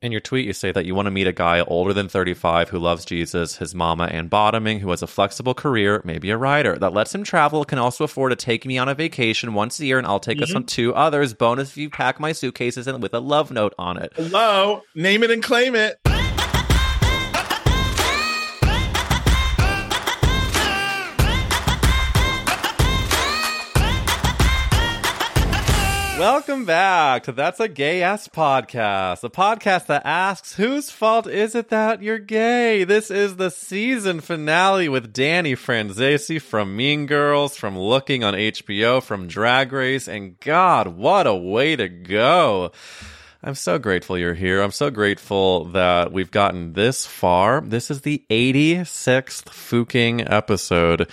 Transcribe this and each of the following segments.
In your tweet, you say that you want to meet a guy older than 35 who loves Jesus, his mama, and bottoming, who has a flexible career, maybe a writer, that lets him travel, can also afford to take me on a vacation once a year, and I'll take us mm-hmm. on two others. Bonus if you pack my suitcases and with a love note on it. Hello, name it and claim it. Welcome back to That's a Gay Ass Podcast, a podcast that asks whose fault is it that you're gay? This is the season finale with Danny Franzese from Mean Girls, from Looking on HBO, from Drag Race, and God, what a way to go! I'm so grateful you're here. I'm so grateful that we've gotten this far. This is the 86th Fuking episode.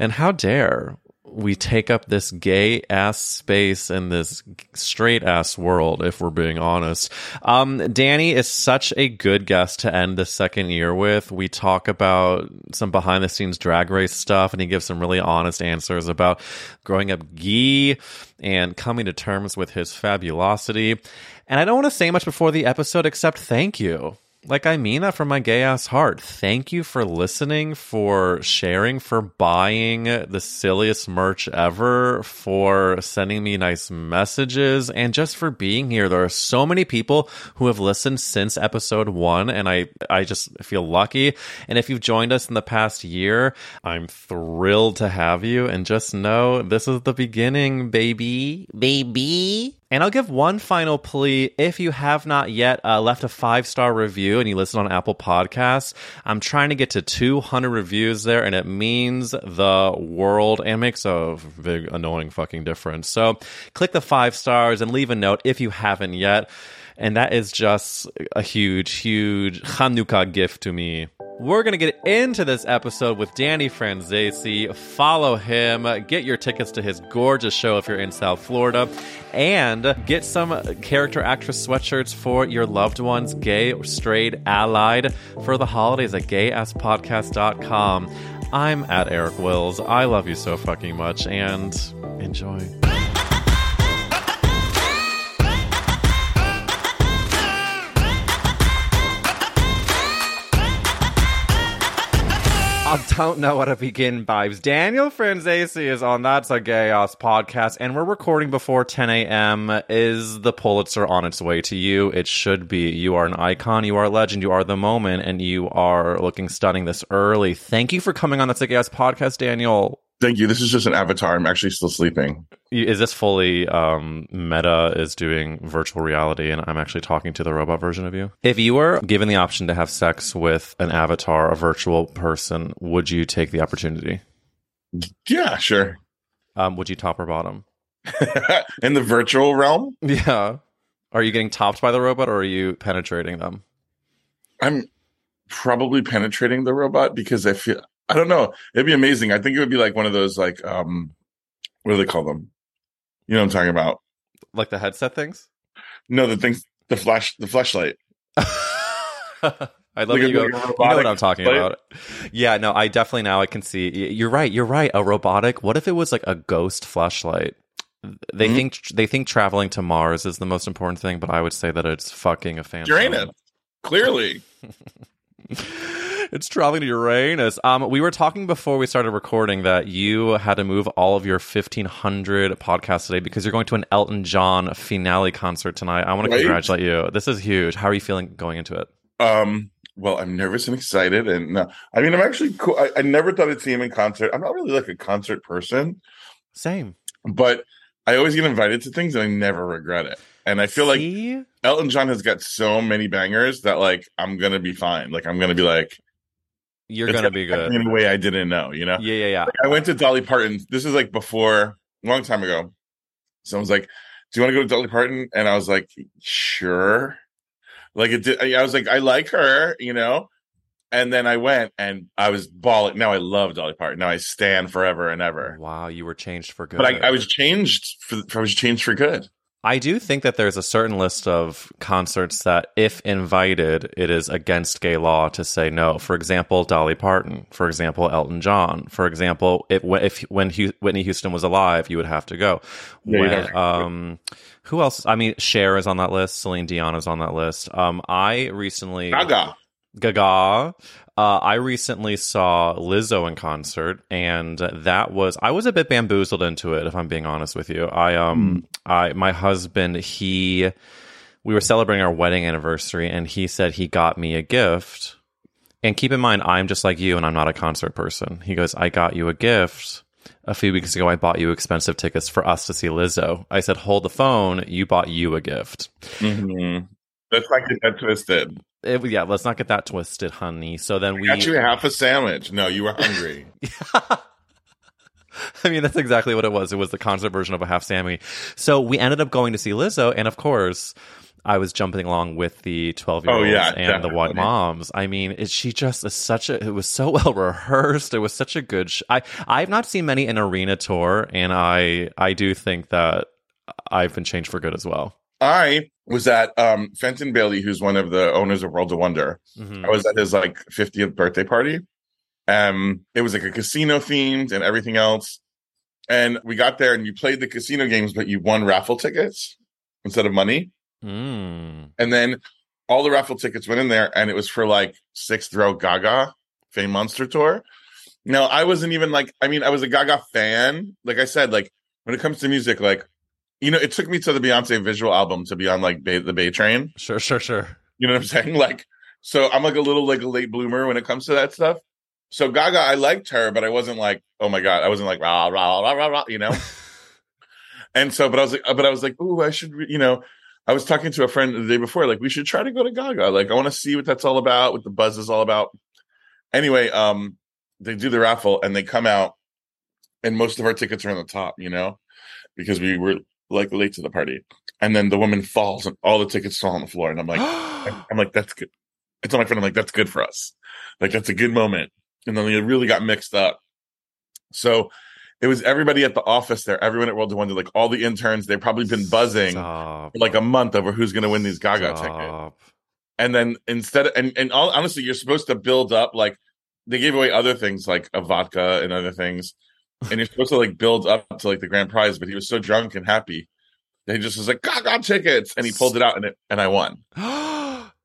And how dare we take up this gay ass space in this straight ass world, if we're being honest. Um, Danny is such a good guest to end the second year with. We talk about some behind the scenes drag race stuff, and he gives some really honest answers about growing up gay and coming to terms with his fabulosity. And I don't want to say much before the episode except thank you. Like, I mean that from my gay ass heart. Thank you for listening, for sharing, for buying the silliest merch ever, for sending me nice messages, and just for being here. There are so many people who have listened since episode one, and I, I just feel lucky. And if you've joined us in the past year, I'm thrilled to have you. And just know this is the beginning, baby. Baby. And I'll give one final plea. If you have not yet uh, left a five star review and you listen on Apple Podcasts, I'm trying to get to 200 reviews there, and it means the world and makes a big, annoying fucking difference. So click the five stars and leave a note if you haven't yet. And that is just a huge, huge Hanukkah gift to me. We're going to get into this episode with Danny Franzese. Follow him, get your tickets to his gorgeous show if you're in South Florida, and get some character actress sweatshirts for your loved ones, gay or straight, allied, for the holidays at gayasspodcast.com. I'm at Eric Wills. I love you so fucking much, and enjoy. I don't know how to begin, vibes. Daniel Franzese is on That's a Gay Ass podcast, and we're recording before 10 a.m. Is the Pulitzer on its way to you? It should be. You are an icon, you are a legend, you are the moment, and you are looking stunning this early. Thank you for coming on That's a Gay Ass podcast, Daniel. Thank you. This is just an avatar. I'm actually still sleeping. Is this fully um, Meta is doing virtual reality and I'm actually talking to the robot version of you? If you were given the option to have sex with an avatar, a virtual person, would you take the opportunity? Yeah, sure. Um, would you top or bottom? In the virtual realm, Yeah. Are you getting topped by the robot or are you penetrating them? I'm probably penetrating the robot because I feel I don't know. It'd be amazing. I think it would be like one of those like um, what do they call them? You know what I'm talking about? Like the headset things? No, the things, the flash, the flashlight. I love Like you go. like You know what I'm talking about. Yeah, no, I definitely now I can see. You're right. You're right. A robotic. What if it was like a ghost flashlight? They Mhm. think they think traveling to Mars is the most important thing, but I would say that it's fucking a fan. Uranus. Clearly. it's traveling to Uranus. Um, we were talking before we started recording that you had to move all of your 1500 podcasts today because you're going to an Elton John finale concert tonight. I want to Right? congratulate you. This is huge. How are you feeling going into it? Um, well, I'm nervous and excited, and uh, I mean, I'm actually cool. I, I never thought I'd see him in concert. I'm not really like a concert person, Same. but I always get invited to things and I never regret it. And I feel like Elton John has got so many bangers that like I'm gonna be fine. Like I'm gonna be like you're it's gonna be good. in a way I didn't know. You know, Yeah, yeah, yeah. I went to Dolly Parton. This is like before, a long time ago. Someone's like, "Do you want to go to Dolly Parton?" And I was like, "Sure." Like it did. I was like, "I like her," you know. And then I went and I was bawling. Now I love Dolly Parton. Now I stand forever and ever. Wow, you were changed for good. But I, I was changed for. I was changed for good. I do think that there's a certain list of concerts that, if invited, it is against gay law to say no. For example, Dolly Parton. For example, Elton John. For example, if, if when Whitney Houston was alive, you would have to go. Yeah, When, um, who else? I mean, Cher is on that list. Celine Dion is on that list. Um, I recently Gaga. Gaga. Uh, I recently saw Lizzo in concert, and that was I was a bit bamboozled into it. If I'm being honest with you, I um I my husband he we were celebrating our wedding anniversary, and he said he got me a gift. And keep in mind, I'm just like you, and I'm not a concert person. He goes, I got you a gift. A few weeks ago, I bought you expensive tickets for us to see Lizzo. I said, Hold the phone. You bought you a gift. Mhm. Let's not get twisted. Eh, it- yeah, let's not get that twisted, honey. So then we Got you half a sandwich. No, you were hungry. I mean, that's exactly what it was. It was the concert version of a half Sammy. So we ended up going to see Lizzo, and of course, I was jumping along with the twelve year olds Oh, yeah, and the white moms. I mean, it, she just is such a. It was so well rehearsed. It was such a good. Sh- I I've not seen many in arena tour, and I I do think that I've been changed for good as well. I was at um, Fenton Bailey, who's one of the owners of World of Wonder. Mhm. I was at his like 50th birthday party. Um, it was like a casino themed and everything else. And we got there and you played the casino games, but you won raffle tickets instead of money. Mm. And then all the raffle tickets went in there and it was for like sixth row Gaga Fame Monster Tour. No, I wasn't even like, I mean, I was a Gaga fan. Like I said, like when it comes to music, like, you know, it took me to the Beyonce visual album to be on like Bay, the Bay Train. Sure, sure, sure. You know what I'm saying? Like, so I'm like a little like a late bloomer when it comes to that stuff. So Gaga, I liked her, but I wasn't like, oh my god, I wasn't like rah rah rah rah rah, you know. and so, but I was like, but I was like, ooh, I should, you know. I was talking to a friend the day before, like we should try to go to Gaga. Like I want to see what that's all about, what the buzz is all about. Anyway, um, they do the raffle and they come out, and most of our tickets are on the top, you know, because we were like late to the party. And then the woman falls and all the tickets fall on the floor, and I'm like. I'm like, that's good. I told my friend, I'm like, that's good for us. Like, that's a good moment. And then they really got mixed up. So it was everybody at the office there, everyone at World of Wonder, like all the interns, they've probably been buzzing Stop. for like a month over who's going to win these Gaga tickets. And then instead, of, and, and all, honestly, you're supposed to build up, like, they gave away other things like a vodka and other things. And you're supposed to like build up to like the grand prize, but he was so drunk and happy. that He just was like, got tickets. And he pulled it out and it, and I won.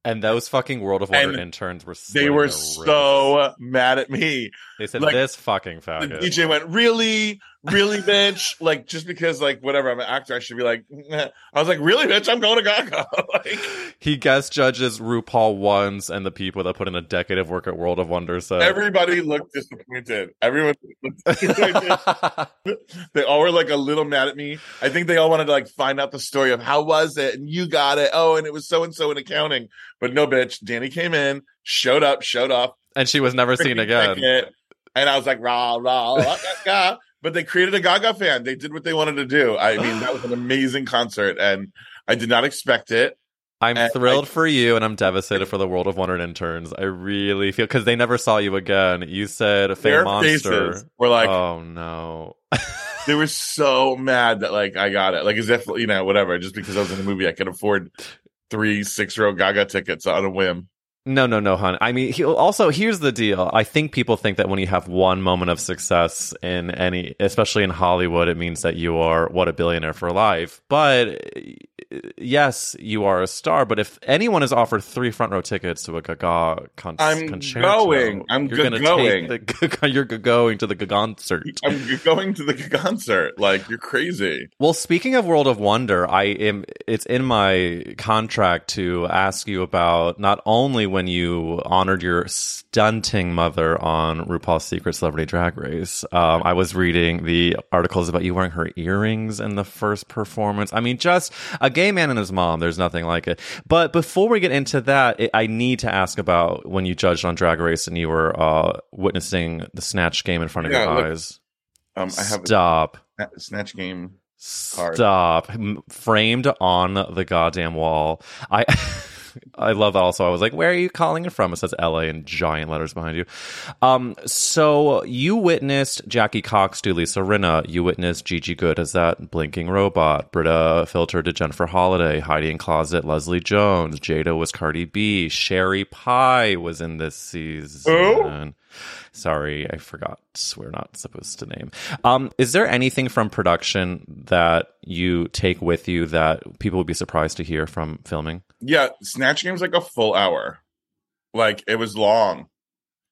and those fucking World of Wonder And interns were They were so mad at me. They said like, this fucking The. DJ went, really, really, bitch. like just because, like, whatever, I'm an actor, I should be like. "Nah." I was like, really, bitch, I'm going to Gaga. like, he guest judges RuPaul once, and the people that put in a decade of work at World of Wonder said everybody looked disappointed. Everyone, looked disappointed. they all were like a little mad at me. I think they all wanted to like find out the story of how was it, and you got it. Oh, and it was so and so in accounting. But no, bitch, Danny came in, showed up, showed up. and she was never seen again. ticket, And I was like, rah, rah, rah, Gaga. But they created a Gaga fan. They did what they wanted to do. I mean, that was an amazing concert. And I did not expect it. I'm And, thrilled like- for you, and I'm devastated for the World of Wonder interns. I really feel because they never saw you again. You said Their Monster. faces were like oh no. they were so mad that like I got it. Like as if you know whatever. Just because I was in the movie, I could afford three six row Gaga tickets on a whim. No, no, no, hon. I mean, he, also here's the deal. I think people think that when you have one moment of success in any, especially in Hollywood, it means that you are what a billionaire for life. But yes, you are a star. But if anyone is offered three front row tickets to a Gaga con- I'm concerto, going. I'm you're gonna going. take the Gaga- you're going to the Gaga concert. I'm going to the Gaga concert. Like you're crazy. Well, speaking of World of Wonder, I am. It's in my contract to ask you about not only when you honored your stunting mother on RuPaul's Secret Celebrity Drag Race. Um, I was reading the articles about you wearing her earrings in the first performance. I mean, just a gay man and his mom. There's nothing like it. But before we get into that, it, I need to ask about when you judged on Drag Race and you were uh, witnessing the snatch game in front of Yeah, your look, eyes. Um, I have Stop. a snatch game. Card. Stop. Framed on the goddamn wall. I I love that also. I was like, where are you calling it from? It says LA in giant letters behind you. Um, so you witnessed Jackie Cox do Lisa Rinna. You witnessed Gigi Goode as that blinking robot. Brita filtered to Jennifer Holliday. Heidi N Closet, Leslie Jones. Jaida was Cardi B. Sherry Pie was in this season. Sorry, I forgot. We're not supposed to name. Um, is there anything from production that you take with you that people would be surprised to hear from filming? Yeah, snatch game's like a full hour. Like it was long.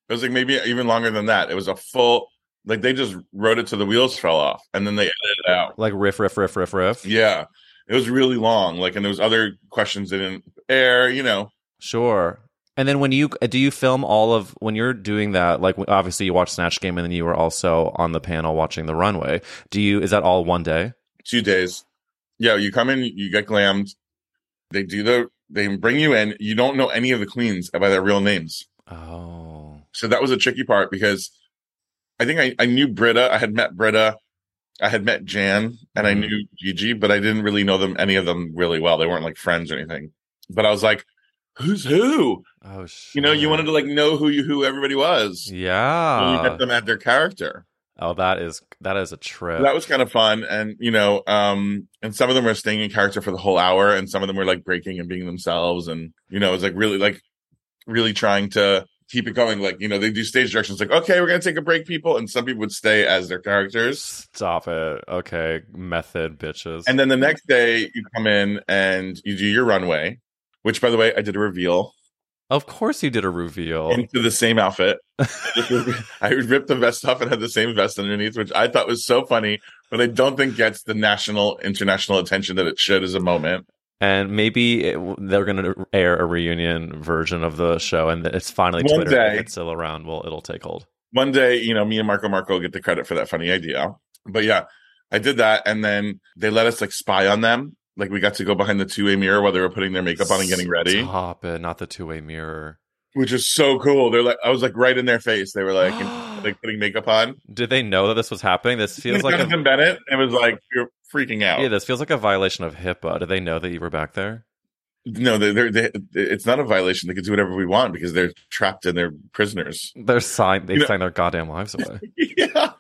It was like maybe even longer than that. It was a full. Like they just wrote it to the wheels fell off, and then they edited it out. Like riff, riff, riff, riff, riff. Yeah, it was really long. Like, and there was other questions that didn't air. You know, Sure. And then when you do you film all of when you're doing that like obviously you watch Snatch Game and then you were also on the panel watching the runway. Do you is that all one day? two days. Yeah, you come in, you get glammed. They do the. They bring you in. You don't know any of the queens by their real names. Oh. So that was a tricky part because I think I, I knew Brita. I had met Brita. I had met Jan and I Mhm. knew Gigi, but I didn't really know them, any of them really well. They weren't like friends or anything. But I was like, who's who? Oh shit. You know, you wanted to like know who you, who everybody was. When you Yeah. met them at their character. Oh, that is that is a trip. That was kind of fun. And, you know, um, and some of them were staying in character for the whole hour and some of them were like breaking and being themselves. And, you know, it was like really, like really trying to keep it going. Like, you know, they do stage directions like, okay, we're going to take a break, people. And some people would stay as their characters. Stop it. Okay, method bitches. And then the next day you come in and you do your runway, which by the way, I did a reveal of course you did a reveal. into the same outfit. I ripped the vest off and had the same vest underneath, which I thought was so funny, but I don't think gets the national, international attention that it should as a moment. and maybe it, they're going to air a reunion version of the show, and it's finally One Twitter. day. It's still around, well, it'll take hold. One day, you know, me and Marco Marco get the credit for that funny idea. But yeah, I did that. And then they let us like spy on them. Like we got to go behind the two way mirror while they were putting their makeup on and getting ready, Stop it! Not the two way mirror. which is so cool. They're like, I was like right in their face. They were like, like putting makeup on. Did they know that this was happening? This feels like Jonathan a, Bennett. It was like, you're freaking out. yeah. This feels like a violation of HIPAA. Did they know that you were back there? No, they're, they're, they, it's not a violation. They can do whatever we want because they're trapped and they're prisoners. They're signed. They You know- signed their goddamn lives away. yeah.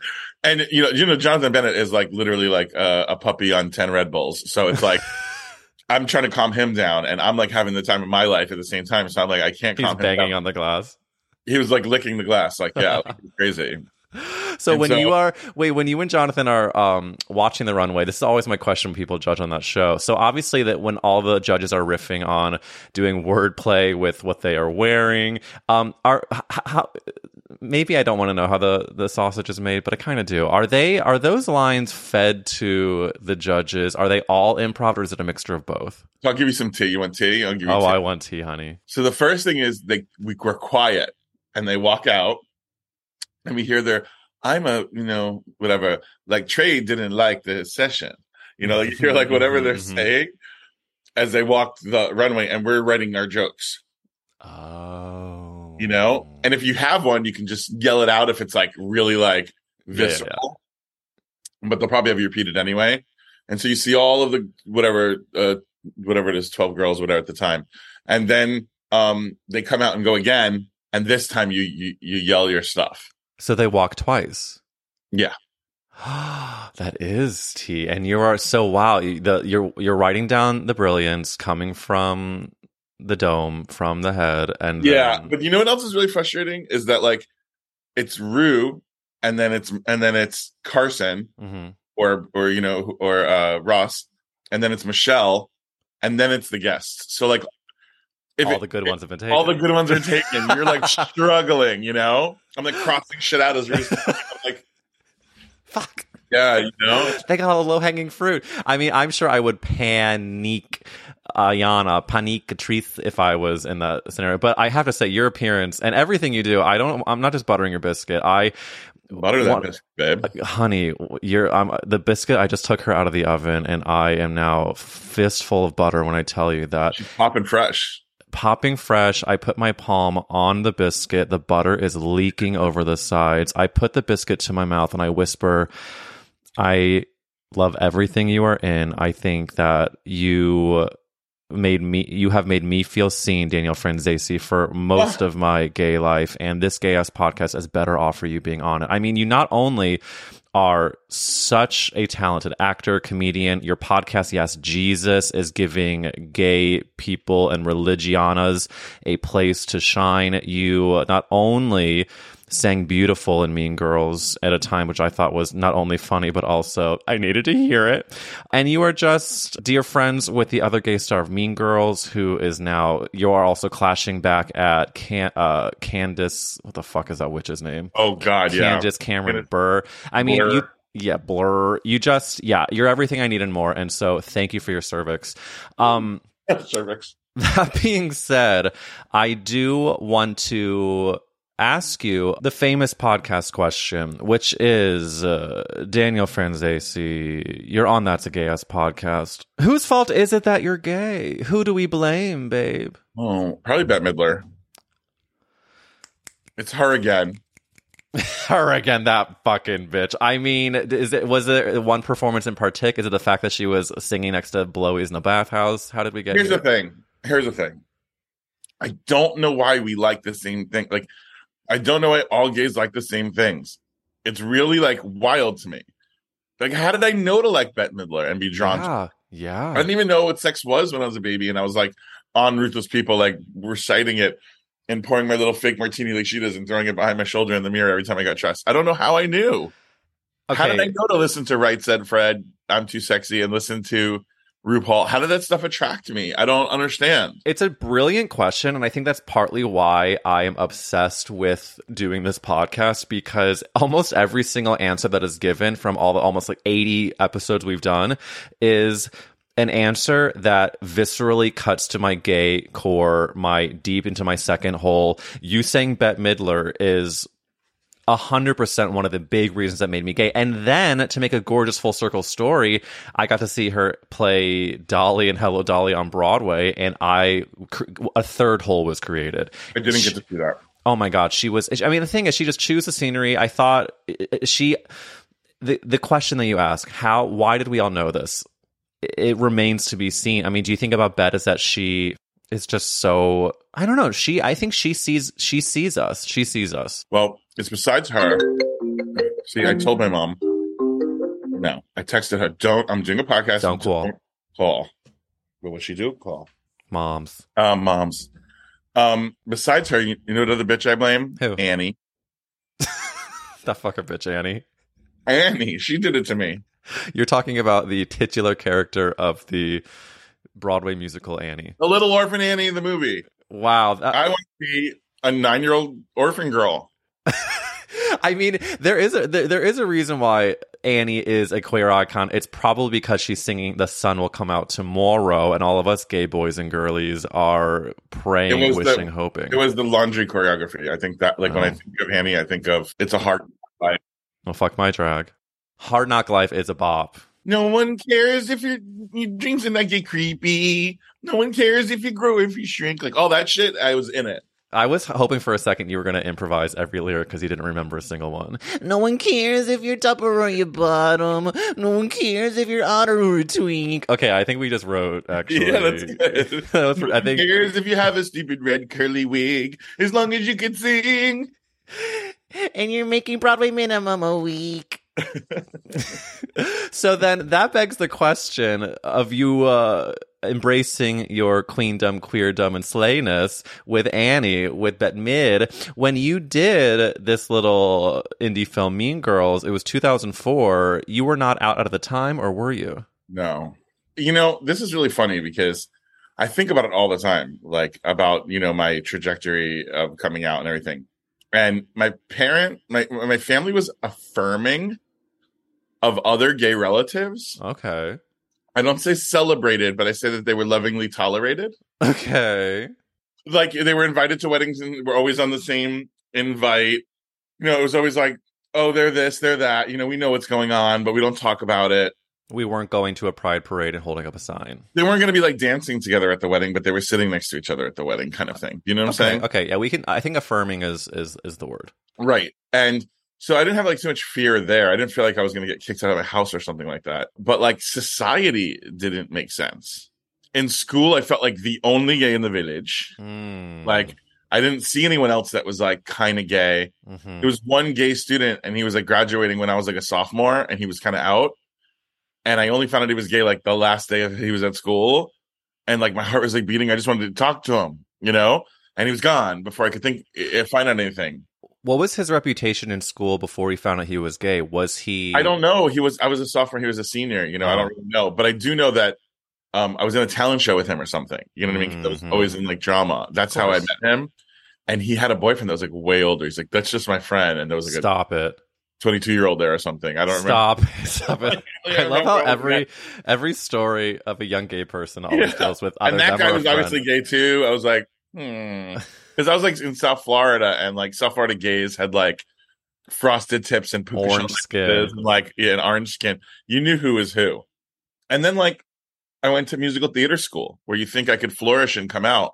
And you know, you know, Jonathan Bennett is like literally like a, a puppy on 10 Red Bulls. So it's like, I'm trying to calm him down and I'm like having the time of my life at the same time. So I'm like, I can't He's calm him banging down. on the glass. He was like licking the glass. Like, yeah, like, crazy. So And when so- you are wait when you and Jonathan are um, watching the runway, this is always my question when people judge on that show. So obviously that when all the judges are riffing on doing wordplay with what they are wearing, um, are how maybe I don't want to know how the the sausage is made, but I kind of do. Are they are those lines fed to the judges? Are they all improv or is it a mixture of both? So I'll give you some tea. You want tea? I'll give you Oh, tea. I want tea, honey. So the first thing is they we were quiet and they walk out and we hear their I'm a you know whatever like Trey didn't like the session. You know, you hear like whatever they're Mhm. saying as they walk the runway and we're writing our jokes. Oh, You know? And if you have one, you can just yell it out if it's like really like Yeah, yeah, visceral. But they'll probably have you repeat it anyway. And so you see all of the whatever uh whatever it is, 12 girls, whatever at the time. And then um they come out and go again, and this time you you, you yell your stuff. So they walk twice. Yeah. that is T. And you are so wow. The you're you're writing down the brilliance coming from the dome, from the head, and Yeah, then- but you know what else is really frustrating is that like it's Ru, and then it's and then it's Carson Mhm. or or you know or uh Ross, and then it's Michelle, and then it's the guests. So like, if all it- the good ones have been taken. all the good ones are taken, you're like struggling. You know, I'm like crossing shit out as Ru's I'm like, Fuck. yeah, you know, They got all the low hanging fruit. I mean, I'm sure I would panic Ayana, panique Catrice if I was in that scenario. But I have to say, your appearance and everything you do, I don't. I'm not just buttering your biscuit. I, butter that biscuit, babe. honey, you're. Um, the biscuit. I just took her out of the oven, and I am now fistful of butter when I tell you that. She's popping fresh. popping fresh. I put my palm on the biscuit. The butter is leaking over the sides. I put the biscuit to my mouth and I whisper, I love everything you are in. I think that you made me you have made me feel seen daniel franzese for most of my gay life and this gay ass podcast is better off for you being on it i mean you not only are such a talented actor, comedian. Your podcast, Yes, Jesus, is giving gay people and religianas a place to shine. You not only sang beautiful in Mean Girls at a time which I thought was not only funny, but also I needed to hear it. And you are just dear friends with the other gay star of Mean Girls, who is now, you are also clashing back at Can- uh, Candace. What the fuck is that witch's name? Oh God, yeah. Candace Cameron Candace Bure. I mean, you, yeah, blur. You just, yeah, you're everything I need and more. And so, thank you for your cervix. Um, cervix. that being said, I do want to ask you the famous podcast question, which is uh, Daniel Franzese, you're on That's a Gay Ass podcast. Whose fault is it that you're gay? Who do we blame, babe? Oh, probably Bette Midler. It's her again. Her again, that fucking bitch. I mean, is it was it one performance in partic? Is it the fact that she was singing next to Blowies in the bathhouse? How did we get here? Here's here? the thing. Here's the thing. I don't know why we like the same thing. Like, I don't know why all gays like the same things. It's really like wild to me. Like, how did I know to like Bette Midler and be drawn to yeah, yeah. I didn't even know what sex was when I was a baby, and I was like on Ruthless People, like reciting it and pouring my little fake martini like she does and throwing it behind my shoulder in the mirror every time I got dressed. I don't know how I knew. How did I know to listen to Right Said Fred, I'm Too Sexy, and listen to RuPaul? How did that stuff attract me? I don't understand. It's a brilliant question, and I think that's partly why I am obsessed with doing this podcast because almost every single answer that is given from all the almost like 80 episodes we've done is an answer that viscerally cuts to my gay core, my deep into my second hole. You saying Bette Midler is a hundred percent one of the big reasons that made me gay. And then to make a gorgeous full circle story, I got to see her play Dolly and Hello Dolly on Broadway, and I a third hole was created. I didn't get to see that. Oh my god, she was. I mean, the thing is, she just chews the scenery. I thought she. The the question that you ask, how? Why did we all know this? It remains to be seen. I mean, do you think about Bette is that she is just so? I don't know. She, I think she sees. She sees us. She sees us. Well, it's besides her. See, I told my mom. No, I texted her. Don't. I'm doing a podcast. Don't call. Call. What would she do? Call. Moms. Um, moms. Um, besides her, you, you know what other bitch I blame? Who? Annie. That fucker bitch, Annie. Annie. She did it to me. You're talking about the titular character of the Broadway musical Annie. The little orphan Annie in the movie. Wow. that- I want to be a nine year old orphan girl. I mean, there is a there, there is a reason why Annie is a queer icon. It's probably because she's singing "The Sun Will Come Out Tomorrow," and all of us gay boys and girlies are praying, was the- wishing, hoping. It was the laundry choreography. I think that, like, when I Oh. think of Annie, I think of it's a hard. oh fuck my drag. Hard Knock Life is a bop. No one cares if your your dreams and that get creepy. No one cares if you grow, if you shrink, like all that shit. I was in it. I was hoping for a second you were going to improvise every lyric because you didn't remember a single one. No one cares if you're topper or you bottom. No one cares if you're otter or a twink. Okay, I think we just wrote actually. Yeah, that's good. That was- I think Here's if you have a stupid red curly wig, as long as you can sing. And you're making Broadway minimum a week. so then that begs the question of you uh, embracing your queendom, queerdom, and slayness with Annie, with Bette Mid. When you did this little indie film, Mean Girls, it was 2004. You were not out at the time, or were you? No. You know, this is really funny because I think about it all the time, like about, you know, my trajectory of coming out and everything. And my parent, my my family was affirming of other gay relatives. Okay. I don't say celebrated, but I say that they were lovingly tolerated. Okay. Like they were invited to weddings and were always on the same invite. You know, it was always like, oh, they're this, they're that. You know, we know what's going on, but we don't talk about it. We weren't going to a pride parade and holding up a sign. they weren't going to be like dancing together at the wedding, but they were sitting next to each other at the wedding, kind of thing. You know what I'm saying? Okay. Yeah, we can. I think affirming is is is the word. Right. And so I didn't have like too much fear there. I didn't feel like I was going to get kicked out of my house or something like that. But like society didn't make sense. In school, I felt like the only gay in the village. Hmm. Like I didn't see anyone else that was like kind of gay. Mhm. There was one gay student, and he was like graduating when I was like a sophomore, and he was kind of out. And I only found out he was gay like the last day of he was at school, and like my heart was like beating. I just wanted to talk to him, you know. And he was gone before I could think find out anything. What was his reputation in school before he found out he was gay? Was he? I don't know. He was. I was a sophomore. He was a senior. You know, I Oh. don't really know, but I do know that um, I was in a talent show with him or something. You know what I mean? I was Mhm. always in like drama. That's how I met him. And he had a boyfriend that was like way older. He's like, "That's just my friend," and there was like a Stop it! 22 year old there or something. I don't remember. Stop! Stop it! I love how every every story of a young gay person always Yeah. deals with and that guy was obviously gay too. I was like, hmm, because I was like in South Florida, and like South Florida gays had like frosted tips and Orange skin. and like yeah, and orange skin. You knew who was who. And then like I went to musical theater school where you think I could flourish and come out,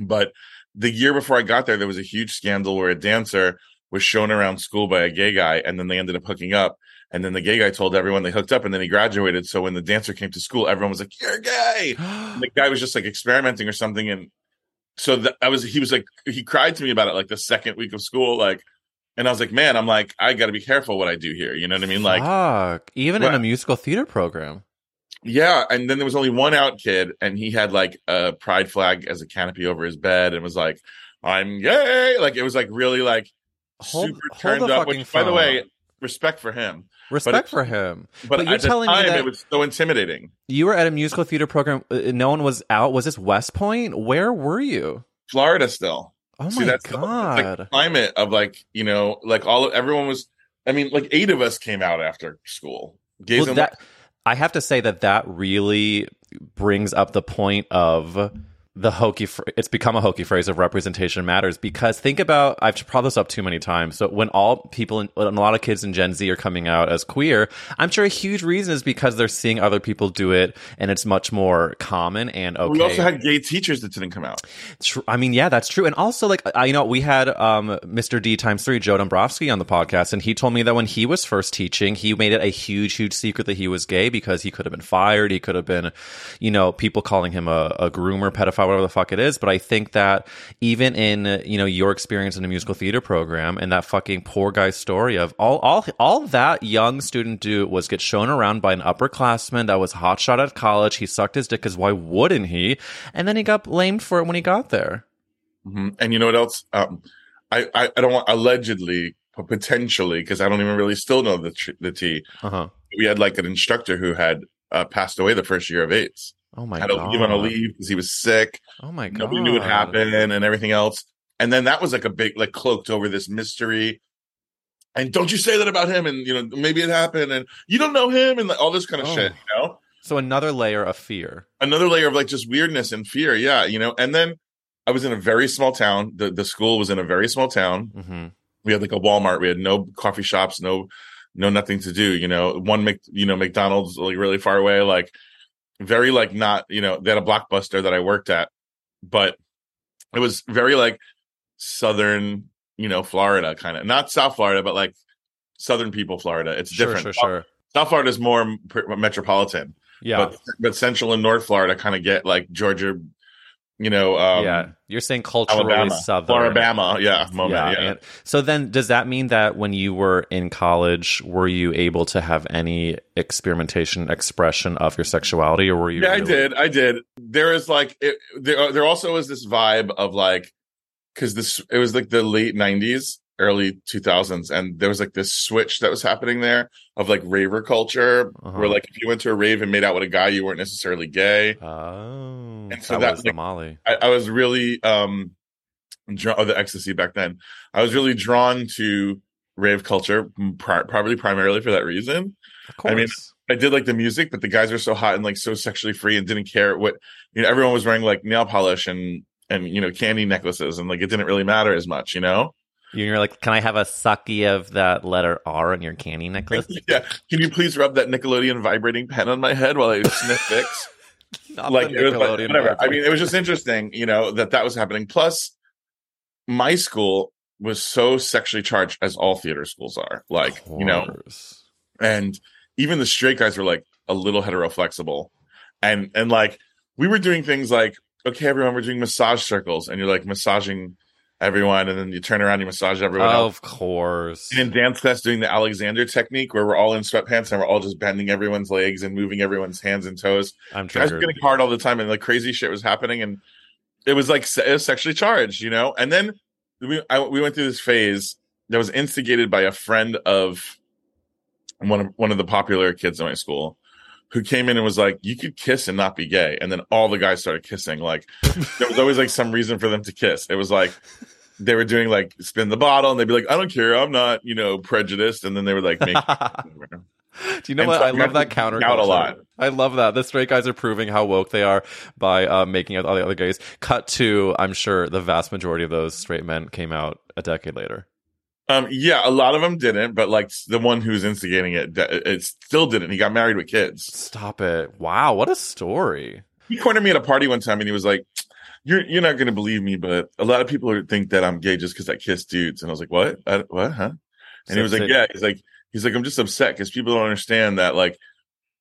but the year before I got there, there was a huge scandal where a dancer was shown around school by a gay guy, and then they ended up hooking up. And then the gay guy told everyone they hooked up, and then he graduated. So when the dancer came to school, everyone was like, "You're gay." And the guy was just like experimenting or something, and so that I was. He was like, he cried to me about it like the second week of school, like, and I was like, "Man, I'm like, I got to be careful what I do here." You know what I mean? Like, Fuck. Even in a musical theater program. yeah. And then there was only one out kid, and he had like a pride flag as a canopy over his bed, and was like, "I'm gay." Like it was like really like Hold- super hold turned the up. fucking Which, by the way, respect for him. Respect it- for him. But, But you're at the telling me that- it was so intimidating. You were at a musical theater program. uh, No one was out. Was this West Point? Where were you? Florida still. Oh See, my that's the- it's god! like climate of like you know like all of, everyone was. I mean, like eight of us came out after school. Well, that I have to say that that really brings up the point of the hokey. Fr- it's become a hokey phrase of representation matters because think about I've brought this up too many times. So when all people and a lot of kids in Gen Z are coming out as queer, I'm sure a huge reason is because they're seeing other people do it and it's much more common and okay. we also had gay teachers that didn't come out. I mean, yeah, that's true. And also, like, I you know, we had um, Mr. D times three, Joe Dombrowski, on the podcast, and he told me that when he was first teaching, he made it a huge, huge secret that he was gay because he could have been fired. He could have been, you know, people calling him a, a groomer, pedophile, whatever the fuck it is. But I think that even in, uh, you know, your experience in a musical theater program and that fucking poor guy's story of all, all, all that young student do was get shown around by an upperclassman that was hotshot at college. He sucked his dick because why wouldn't he? And then he got blamed for it when he got there. Mhm. And you know what else? Um, I, I I don't want allegedly, potentially, because I don't even really still know the tr- the T. Uh huh. We had like an instructor who had uh, passed away the first year of AIDS. Oh my had to god. leave on a leave because he was sick. Oh my god. Nobody knew what happened and everything else. And then that was like a big, like cloaked over this mystery. And don't you say that about him? And you know, maybe it happened, and you don't know him, and like, all this kind of Oh. shit. You know, So another layer of fear. another layer of like just weirdness and fear. Yeah, you know. And then I was in a very small town. The the school was in a very small town. hmm We had like a Walmart. We had no coffee shops, no no nothing to do. You know, one Mc, you know McDonald's like really far away. Like very like not you know they had a blockbuster that I worked at, but it was very like southern, you know, Florida kind of not South Florida, but like southern people Florida. It's Sure, different. sure, sure. South Florida is more metropolitan, Yeah. but but Central and North Florida kind of get like Georgia, you know, um, yeah. You're saying culturally Alabama, southern. Alabama, yeah, moment, yeah, yeah. so then, does that mean that when you were in college, were you able to have any experimentation, expression of your sexuality, or were you? Yeah, I did. I did. There is like it, there. There also was this vibe of like because this it was like the late '90s, early 2000s, and there was like this switch that was happening there of like raver culture, Uh-huh. where like if you went to a rave and made out with a guy, you weren't necessarily gay. Oh, And so that that, was the like, Molly. I, I was really um drawn oh, the ecstasy back then. I was really drawn to rave culture, pri- probably primarily for that reason. Of course. I mean, I did like the music, but the guys were so hot and like so sexually free and didn't care what you know. Everyone was wearing like nail polish and and you know candy necklaces and like it didn't really matter as much, you know. You're like, can I have a sucky of that letter R in your candy necklace? yeah, can you please rub that Nickelodeon vibrating pen on my head while I sniff Vicks? Like it was like, whatever. I mean, it was just interesting, you know, that that was happening. Plus, my school was so sexually charged, as all theater schools are. Like you know, and even the straight guys were like a little heteroflexible and and like we were doing things like okay everyone we're doing massage circles and you're like massaging everyone and then you turn around you massage everyone else Of course. and in dance class doing the alexander technique where we're all in sweatpants and we're all just bending everyone's legs and moving everyone's hands and toes I'm guys were triggered. getting hard all the time and like crazy shit was happening and it was like it was sexually charged you know and then we I, we went through this phase that was instigated by a friend of one of one of the popular kids in my school who came in and was like you could kiss and not be gay and then all the guys started kissing like there was always like some reason for them to kiss it was like they were doing like spin the bottle and they'd be like i don't care i'm not you know prejudiced and then they were like make Do you know And what? so I love that counter. out a lot. I love that. The straight guys are proving how woke they are by uh, making out all the other gays. Cut to, I'm sure the vast majority of those straight men came out a decade later. Um, yeah, a lot of them didn't, but like the one who's instigating it, it still didn't. He got married with kids. Stop it! Wow, what a story. He cornered me at a party one time, and he was like, "You're you're not gonna believe me, but a lot of people are- think that I'm gay just because I kiss dudes." And I was like, "What? I, what? Huh?" And he was like, So- "Yeah." He's like, "He's like, I'm just upset because people don't understand that like."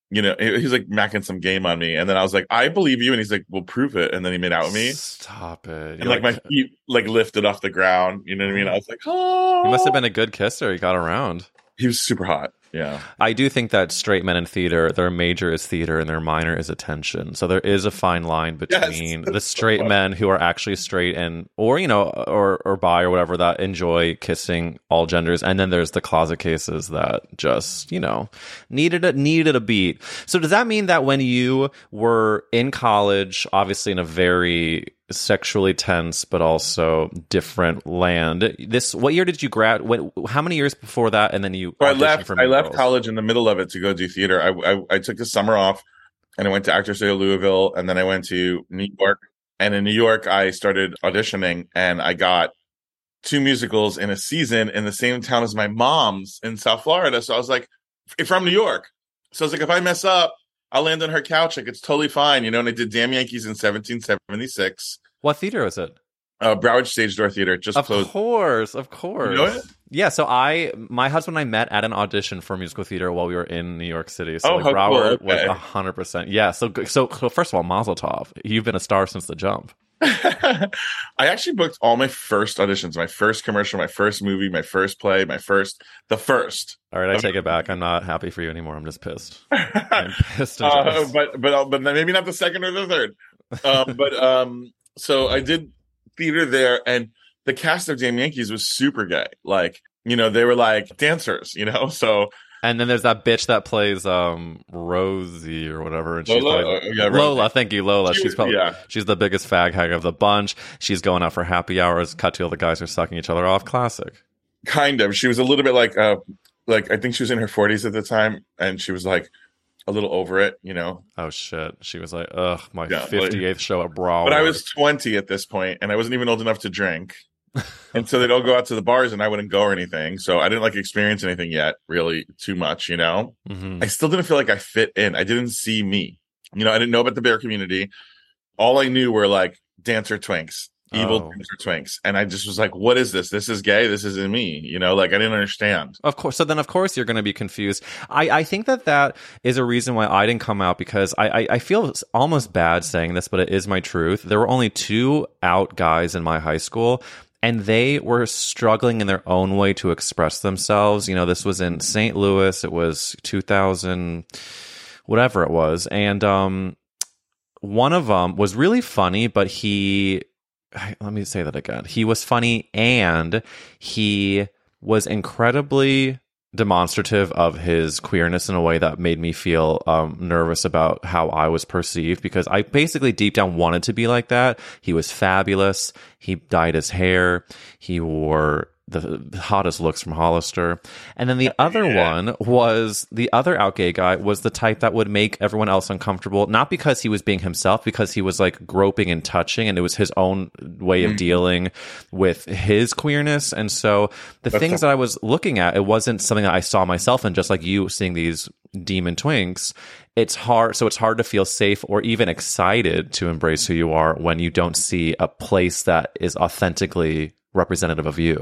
You know, he- he's like macking some game on me, and then I was like, "I believe you," and he's like, "Well, prove it." And then he made out with me, Stop it! and You're like, my feet like lifted off the ground. You know what I mean? I was like, "Oh." He must have ah. been a good kisser. He got around. He was super hot. Yeah. I do think that straight men in theater, their major is theater and their minor is attention. So there is a fine line between the straight men who are actually straight and, or you know, or or bi or whatever that enjoy kissing all genders, and then there's the closet cases that just you know needed a needed a beat. So does that mean that when you were in college, obviously in a very sexually tense but also different land, this what year did you grad? What, how many years before that? And then you So I left. I left Girls? college in the middle of it to go do theater. I, I I took the summer off, and I went to Actors Studio Louisville, and then I went to New York. And in New York, I started auditioning, and I got two musicals in a season in the same town as my mom's in South Florida. So I was like, from New York. So I was like, if I mess up, I'll land on her couch. Like it's totally fine, you know. And I did Damn Yankees in 1776. What theater was it? Uh, Broward Stage Door Theater just Of closed. Of course, of course. You know it? Yeah, so I, my husband and I met at an audition for musical theater while we were in New York City. So Oh, like how cool, Broward was a hundred percent. Yeah. So, so, so first of all, Mazel Tov. You've been a star since the jump. I actually booked all my first auditions, my first commercial, my first movie, my first play, my first, the first. All right, I take it back. I'm not happy for you anymore. I'm just pissed. I'm pissed. Uh, but but but maybe not the second or the third. Um, but um, so I did theater there, and the cast of Damn Yankees was super gay. Like you know, they were like dancers. You know, so and then there's that bitch that plays um Rosie or whatever. And she's Lola? probably- yeah, right. Lola, thank you, Lola. She she's was- probably yeah. she's the biggest fag hag of the bunch. She's going out for happy hours. Cut to all the guys are sucking each other off. Classic. kind of. She was a little bit like uh, like I think she was in her forties at the time, and she was like a little over it. You know, Oh shit. She was like, ugh, my Yeah, like- 58th show at Broward. But I was 20 at this point, and I wasn't even old enough to drink. And so they'd all go out to the bars, and I wouldn't go or anything. So I didn't like experience anything yet, really, too much, you know? Mhm. I still didn't feel like I fit in. I didn't see me. You know, I didn't know about the bear community. All I knew were like dancer twinks. evil Oh. twinks twinks, and I just was like, "What is this? This is gay. This isn't me." You know, like I didn't understand. Of course. So then, of course, you're going to be confused. I, I think that that is a reason why I didn't come out because I, I, I feel almost bad saying this, but it is my truth. There were only two out guys in my high school. And they were struggling in their own way to express themselves. You know, this was in St. Louis. It was 2000, whatever it was. And um, one of them was really funny, but he let me say that again. He was funny and he was incredibly demonstrative of his queerness in a way that made me feel um, nervous about how I was perceived because I basically deep down wanted to be like that. He was fabulous. He dyed his hair. He wore the, hottest looks from Hollister. And then the oh, other one was the other out gay guy was the type that would make everyone else uncomfortable, not because he was being himself, because he was like groping and touching, and it was his own way of mm. dealing with his queerness. And so the things that I was looking at, it wasn't something that I saw myself in, just like you seeing these demon twinks. It's hard, so it's hard to feel safe or even excited to embrace who you are when you don't see a place that is authentically representative of you.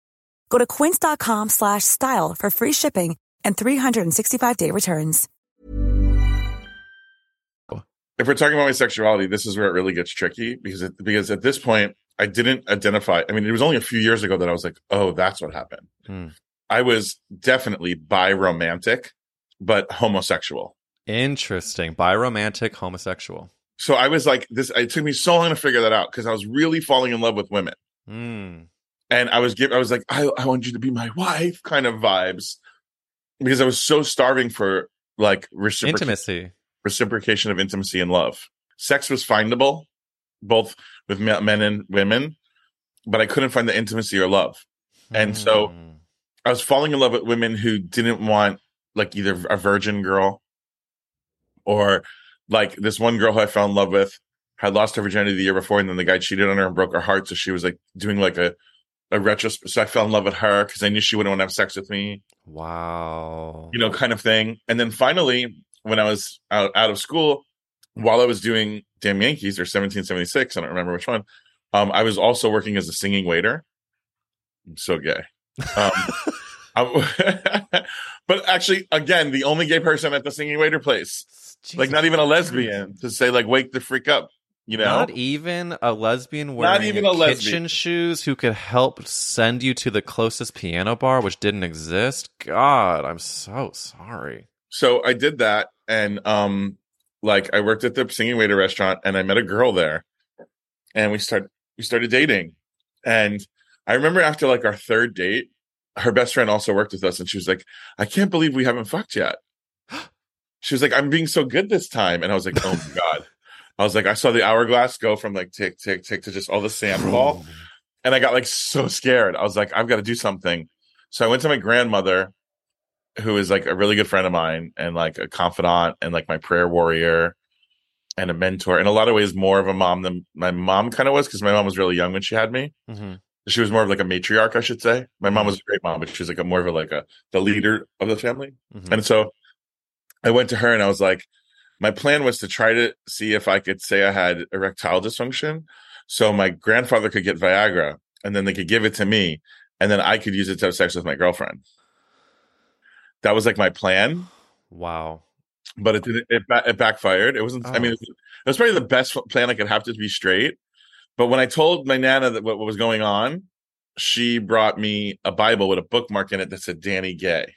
Go to quince.com slash style for free shipping and 365-day returns. if we're talking about my sexuality, this is where it really gets tricky because it, because at this point I didn't identify. I mean, it was only a few years ago that I was like, oh, that's what happened. Hmm. I was definitely biromantic, but homosexual. Interesting. Biromantic homosexual. So I was like, this. It took me so long to figure that out because I was really falling in love with women, Mm. And I was give. I was like, I, I want you to be my wife, kind of vibes, because I was so starving for like reciproc- Intimacy. reciprocation of intimacy and love. Sex was findable, both with men and women, but I couldn't find the intimacy or love. And so Mm. I was falling in love with women who didn't want like either a virgin girl or like this one girl who I fell in love with had lost her virginity the year before, and then the guy cheated on her and broke her heart. So she was like doing like a a retrospect. So I fell in love with her because I knew she wouldn't want to have sex with me Wow. you know, kind of thing. And then finally, when I was out, out of school, while I was doing Damn Yankees or 1776, I don't remember which one. Um, I was also working as a singing waiter. I'm so gay. Um, but actually, again, the only gay person at the singing waiter place, like not even a lesbian, to say like wake the freak up. You know, Not even a lesbian wearing even a kitchen lesbian. shoes who could help send you to the closest piano bar, which didn't exist. God, I'm so sorry. so I did that, and um, like I worked at the singing waiter restaurant, and I met a girl there, and we start we started dating, and I remember after like our third date, her best friend also worked with us, and she was like, "I can't believe we haven't fucked yet." She was like, "I'm being so good this time," and I was like, "Oh my god." I was like, I saw the hourglass go from like tick, tick, tick to just all the sand fall. And I got like so scared. I was like, I've got to do something. So I went to my grandmother, who is like a really good friend of mine and like a confidant and like my prayer warrior and a mentor. In a lot of ways, more of a mom than my mom kind of was because my mom was really young when she had me. Mhm. She was more of like a matriarch, I should say. My mom was a great mom, but she was like a more of a like a the leader of the family. Mhm. And so I went to her and I was like, my plan was to try to see if I could say I had erectile dysfunction. So my grandfather could get Viagra and then they could give it to me and then I could use it to have sex with my girlfriend. That was like my plan, Wow. but it didn't, it, it backfired. It wasn't, I mean, Oh. it was, it was probably the best plan I could have to be straight. But when I told my Nana that what, what was going on, she brought me a Bible with a bookmark in it that said Danny Gay.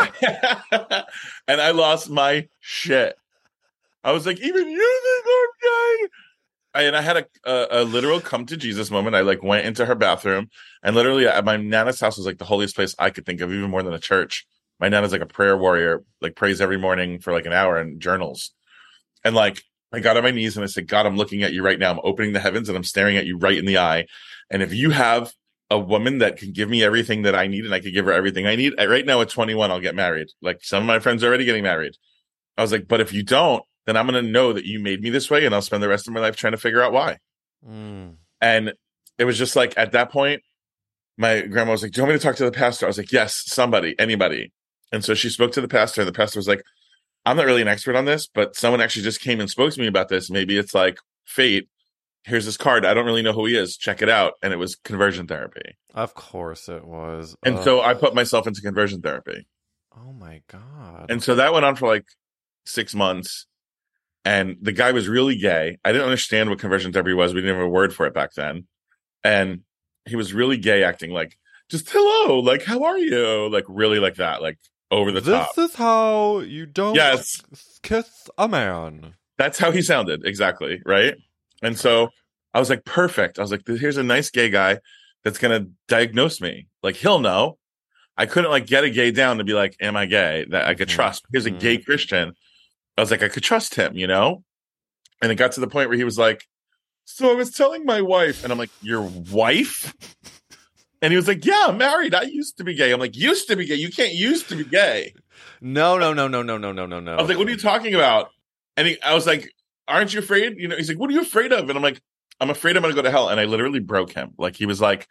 and I lost my shit. I was like, even you think I'm gay? And I had a, a a literal come to Jesus moment. I like went into her bathroom and literally at my nana's house was like the holiest place I could think of, even more than a church. My nana's like a prayer warrior, like prays every morning for like an hour and journals. And like I got on my knees and I said, God, I'm looking at you right now. I'm opening the heavens and I'm staring at you right in the eye. And if you have a woman that can give me everything that I need and I could give her everything I need, right now at 21, I'll get married. Like some of my friends are already getting married. I was like, but if you don't, then I'm going to know that you made me this way and I'll spend the rest of my life trying to figure out why. Mm. And it was just like at that point, my grandma was like, Do you want me to talk to the pastor? I was like, Yes, somebody, anybody. And so she spoke to the pastor, and the pastor was like, I'm not really an expert on this, but someone actually just came and spoke to me about this. Maybe it's like fate. Here's this card. I don't really know who he is. Check it out. And it was conversion therapy. Of course it was. And Ugh. so I put myself into conversion therapy. Oh my god. And so that went on for like six months. And the guy was really gay. I didn't understand what conversion therapy was. We didn't have a word for it back then. And he was really gay, acting like, just hello, like, how are you? Like, really like that, like over the this top. This is how you don't Yes. kiss a man. That's how he sounded. Exactly. Right. And so I was like, perfect. I was like, here's a nice gay guy that's going to diagnose me. Like, he'll know. I couldn't like get a gay down to be like, am I gay? That I could Mhm. trust. Here's a gay Christian. I was like, I could trust him, you know? And it got to the point where he was like, so I was telling my wife, and I'm like, your wife? And he was like, yeah, I'm married. I used to be gay. I'm like, used to be gay. You can't used to be gay. No, no, no, no, no, no, no, no, no. I was like, what are you talking about? And he, I was like, aren't you afraid? You know, he's like, what are you afraid of? And I'm like, I'm afraid I'm going to go to hell. And I literally broke him. Like, he was like,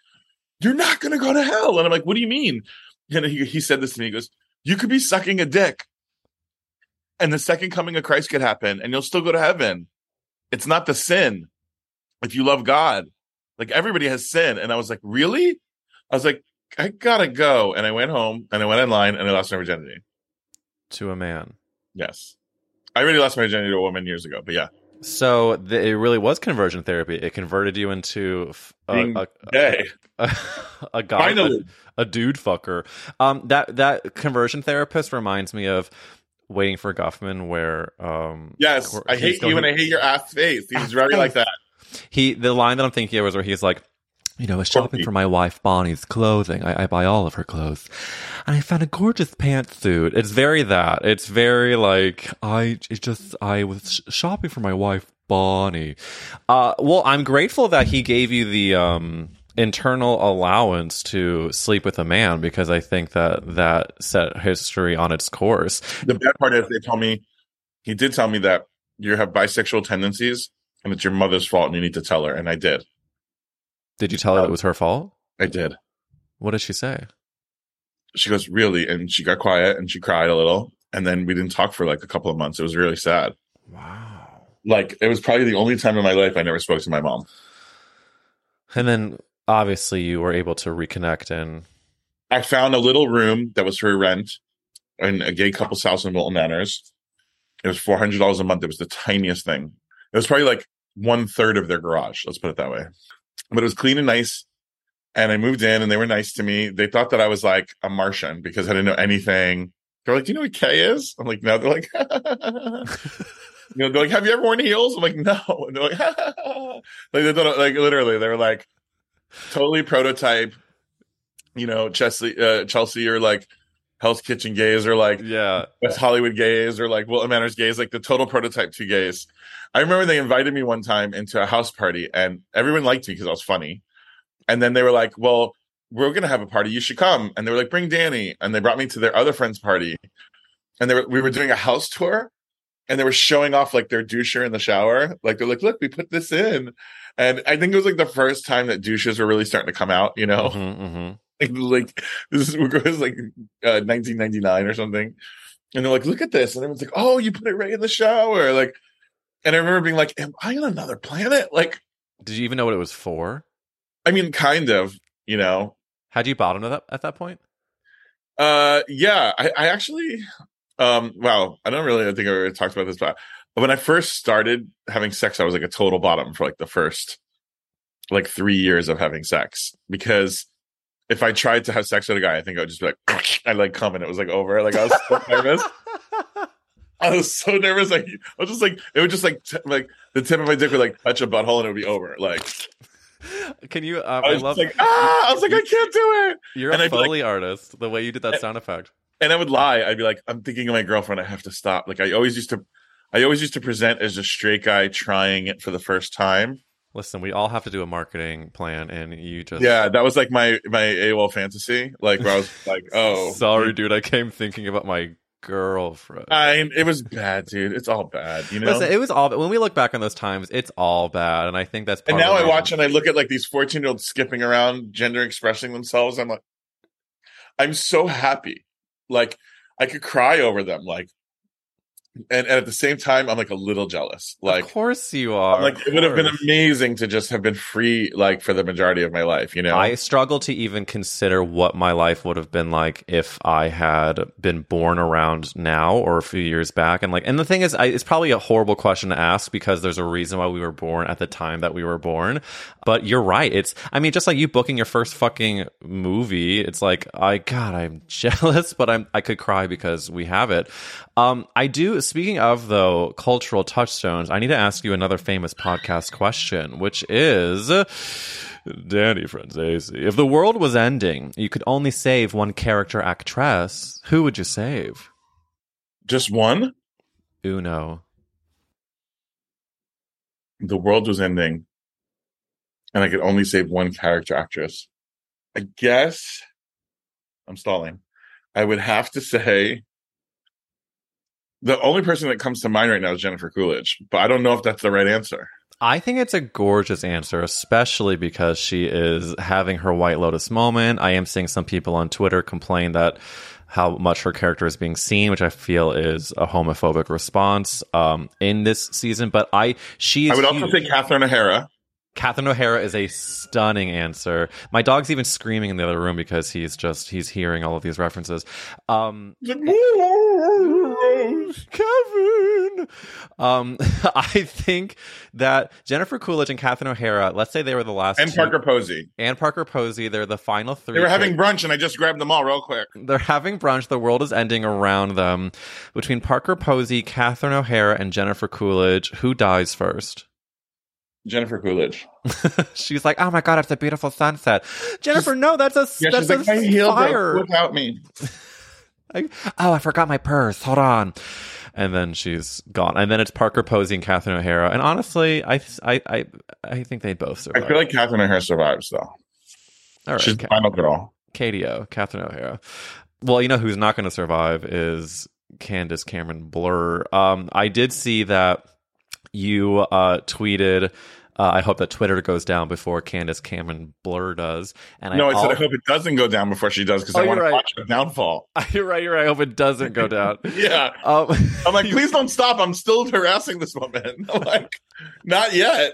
you're not going to go to hell. And I'm like, what do you mean? And he, he said this to me. He goes, you could be sucking a dick. And the second coming of Christ could happen and you'll still go to heaven. It's not the sin. If you love God, like everybody has sin. And I was like, really? I was like, I gotta go. And I went home and I went online and I lost my virginity. to a man. Yes. I already lost my virginity to a woman years ago, but yeah. So th- it really was conversion therapy. It converted you into a, a, a, a guy, a, a dude fucker. Um, that that conversion therapist reminds me of Waiting for Guffman, where um, Yes. I hate you and I hate your ass face. He's very like that. he the line that I'm thinking of is where he's like, you know, I was shopping for my wife Bonnie's clothing. I, I buy all of her clothes, and I found a gorgeous pantsuit. It's very that. It's very like I it just I was sh- shopping for my wife Bonnie. Uh, well, I'm grateful that he gave you the um internal allowance to sleep with a man because I think that that set history on its course. The bad part is they told me, he did tell me that you have bisexual tendencies and it's your mother's fault and you need to tell her. And I did. Did you tell her it was her fault? I did. What did she say? She goes, really? And she got quiet and she cried a little. and then we didn't talk for like a couple of months. It was really sad. Wow. Like it was probably the only time in my life I never spoke to my mom. And then obviously you were able to reconnect and I found a little room that was for rent in a gay couple's house in Wilton Manors. It was four hundred dollars a month. It was the tiniest thing. It was probably like one third of their garage. Let's put it that way. But it was clean and nice. And I moved in, and they were nice to me. They thought that I was like a Martian because I didn't know anything. They're like, "Do you know what K is?" I'm like, "No." They're like, "You know." They're like, "Have you ever worn heels?" I'm like, "No." And they're like, like they thought, like literally, they were like totally prototype. You know, Chelsea, uh, Chelsea, or like Hell's Kitchen gays, or like yeah. West Hollywood gays or like Wilton Manors gays, like the total prototype two gays. I remember they invited me one time into a house party and everyone liked me because I was funny. And then they were like, well, we're going to have a party. You should come. And they were like, bring Danny. And they brought me to their other friend's party. And they were, we were doing a house tour and they were showing off like their doucher in the shower. Like they're like, look, we put this in. And I think it was like the first time that douches were really starting to come out, you know? Mhm, mhm. like, like this was like uh, 1999 or something and they're like look at this and everyone's like oh you put it right in the shower like and i remember being like am i on another planet? Like Did you even know what it was for? i mean kind of you know? Had you bottomed at that, at that point? uh yeah i, I actually um wow i don't really think i ever talked about this but when i first started having sex i was like a total bottom for like the first like three years of having sex. Because if i tried to have sex with a guy i think i would just be like i like come and it was like over. Like i was so nervous I was so nervous. Like I was just like it would just like t- like the tip of my dick would like touch a butthole and it would be over. Like Can you? Um, I I, was love. just like ah, I was like I can't do it. you're and a I'd be like- foley artist. The way you did that sound effect. And I would lie. I'd be like, I'm thinking of my girlfriend. I have to stop. Like I always used to, I always used to present as a straight guy trying it for the first time. Listen, we all have to do a marketing plan, and you just Yeah, that was like my my AOL fantasy. Like where I was like, oh, Sorry, dude. I came thinking about my girlfriend. I it was bad, dude. It's all bad, you know. Listen, it was all. When we look back on those times, it's all bad, and I think that's. and now I watch and I look at like these 14 year olds skipping around, gender expressing themselves. I'm like, I'm so happy. Like I could cry over them. Like, and, and at the same time, I'm like a little jealous. Like, of course you are. I'm like it would have been amazing to just have been free, like for the majority of my life. You know, I struggle to even consider what my life would have been like if I had been born around now or a few years back. And like, and the thing is, I, it's probably a horrible question to ask because there's a reason why we were born at the time that we were born. But you're right. It's, I mean, just like you booking your first fucking movie, it's like, I, God, I'm jealous, but I'm, I could cry because we have it. Um, I do, speaking of though, cultural touchstones, I need to ask you another famous podcast question, which is, Danny Franzese, if the world was ending, you could only save one character actress, who would you save? just one. Uno. The world was ending, and I could only save one character actress. I guess I'm stalling. I would have to say the only person that comes to mind right now is Jennifer Coolidge, but I don't know if that's the right answer. I think it's a gorgeous answer, especially because she is having her White Lotus moment. I am seeing some people on Twitter complain that how much her character is being seen, which I feel is a homophobic response um, in this season. But I, she, I would also say Catherine O'Hara. Catherine O'Hara is a stunning answer. My dog's even screaming in the other room because he's just he's hearing all of these references. Um, Kevin. Um, I think that Jennifer Coolidge and Catherine O'Hara, let's say they were the last and two- Parker Posey. and Parker Posey, they're the final three. They were having brunch, and I just grabbed them all real quick. they're having brunch. The world is ending around them. Between Parker Posey, Catherine O'Hara, and Jennifer Coolidge, who dies first? Jennifer Coolidge. she's like, "Oh my god, it's a beautiful sunset." Jennifer, no, that's a Yeah, that's she's like, a my heel fire. broke without me. Like, oh, I forgot my purse. Hold on. And then she's gone. And then it's Parker Posey and Catherine O'Hara. And honestly, I I I, I think they both I feel like Catherine O'Hara survives, though. All right, She's the Ca- final girl. KDO, Catherine O'Hara. Well, you know who's not going to survive is Candace Cameron Bure. Um, I did see that you uh, tweeted Uh, I hope that Twitter goes down before Candace Cameron Bure does. And no, I, I said I hope it doesn't go down before she does because Oh, I want you're to right. watch the downfall. You're right. You're right. I hope it doesn't go down. Yeah. Um, I'm like, please don't stop. I'm still harassing this woman. I'm like, not yet.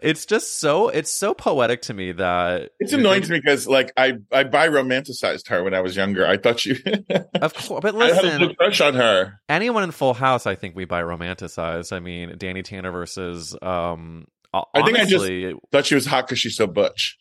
It's just so it's so poetic to me that It's annoying to me because like I I bi romanticized her when I was younger. I thought she Of course, but I had a listen, little crush on her. anyone in Full House, I think we buy romanticized. I mean, Danny Tanner versus um. I think I just- Thought she was hot because she's so butch.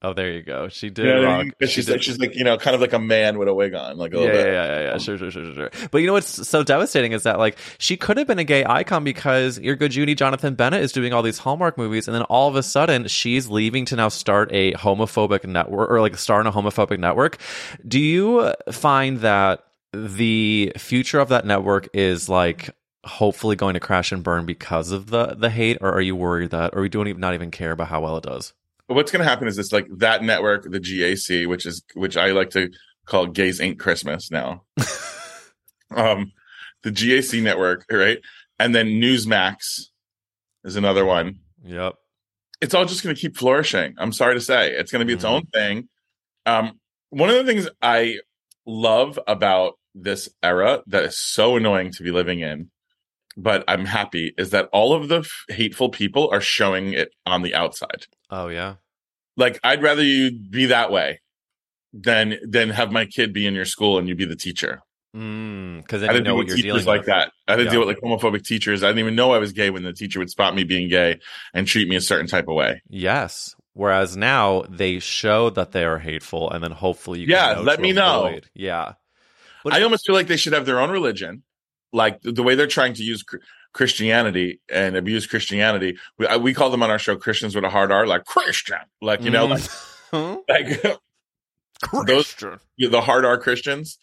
Oh, there you go. She did You know what I rock. mean? she she's did- like she's like you know kind of like a man with a wig on, like a yeah, little yeah, bit. yeah, yeah, yeah. Sure, sure, sure, sure, sure. But you know what's so devastating is that like she could have been a gay icon because your good Judy Jonathan Bennett is doing all these Hallmark movies, and then all of a sudden she's leaving to now start a homophobic network or like star in a homophobic network. Do you find that the future of that network is like hopefully going to crash and burn because of the the hate, or are you worried that, or we don't even not even care about how well it does? But what's going to happen is this like that network, the GAC, which is which I like to call Gays Ain't Christmas now. um, the GAC network, right, and then Newsmax is another one. Yep. It's all just going to keep flourishing. I'm sorry to say, it's going to be its Mhm. own thing. Um, one of the things I love about this era that is so annoying to be living in, but I'm happy is that all of the f- hateful people are showing it on the outside. Oh yeah. like I'd rather you be that way than than have my kid be in your school and you be the teacher. Mm, because I didn't know what you're teachers dealing like with. that. I didn't Yeah. deal with like homophobic teachers. I didn't even know I was gay when the teacher would spot me being gay and treat me a certain type of way. Yes. Whereas now they show that they are hateful, and then hopefully you Yeah, can know let me know. Yeah. But- I almost feel like they should have their own religion, like the, way they're trying to use Christianity and abuse Christianity. We I, we call them on our show Christians with a hard R, like Christian, like you know, like, Mm. like those the hard R Christians,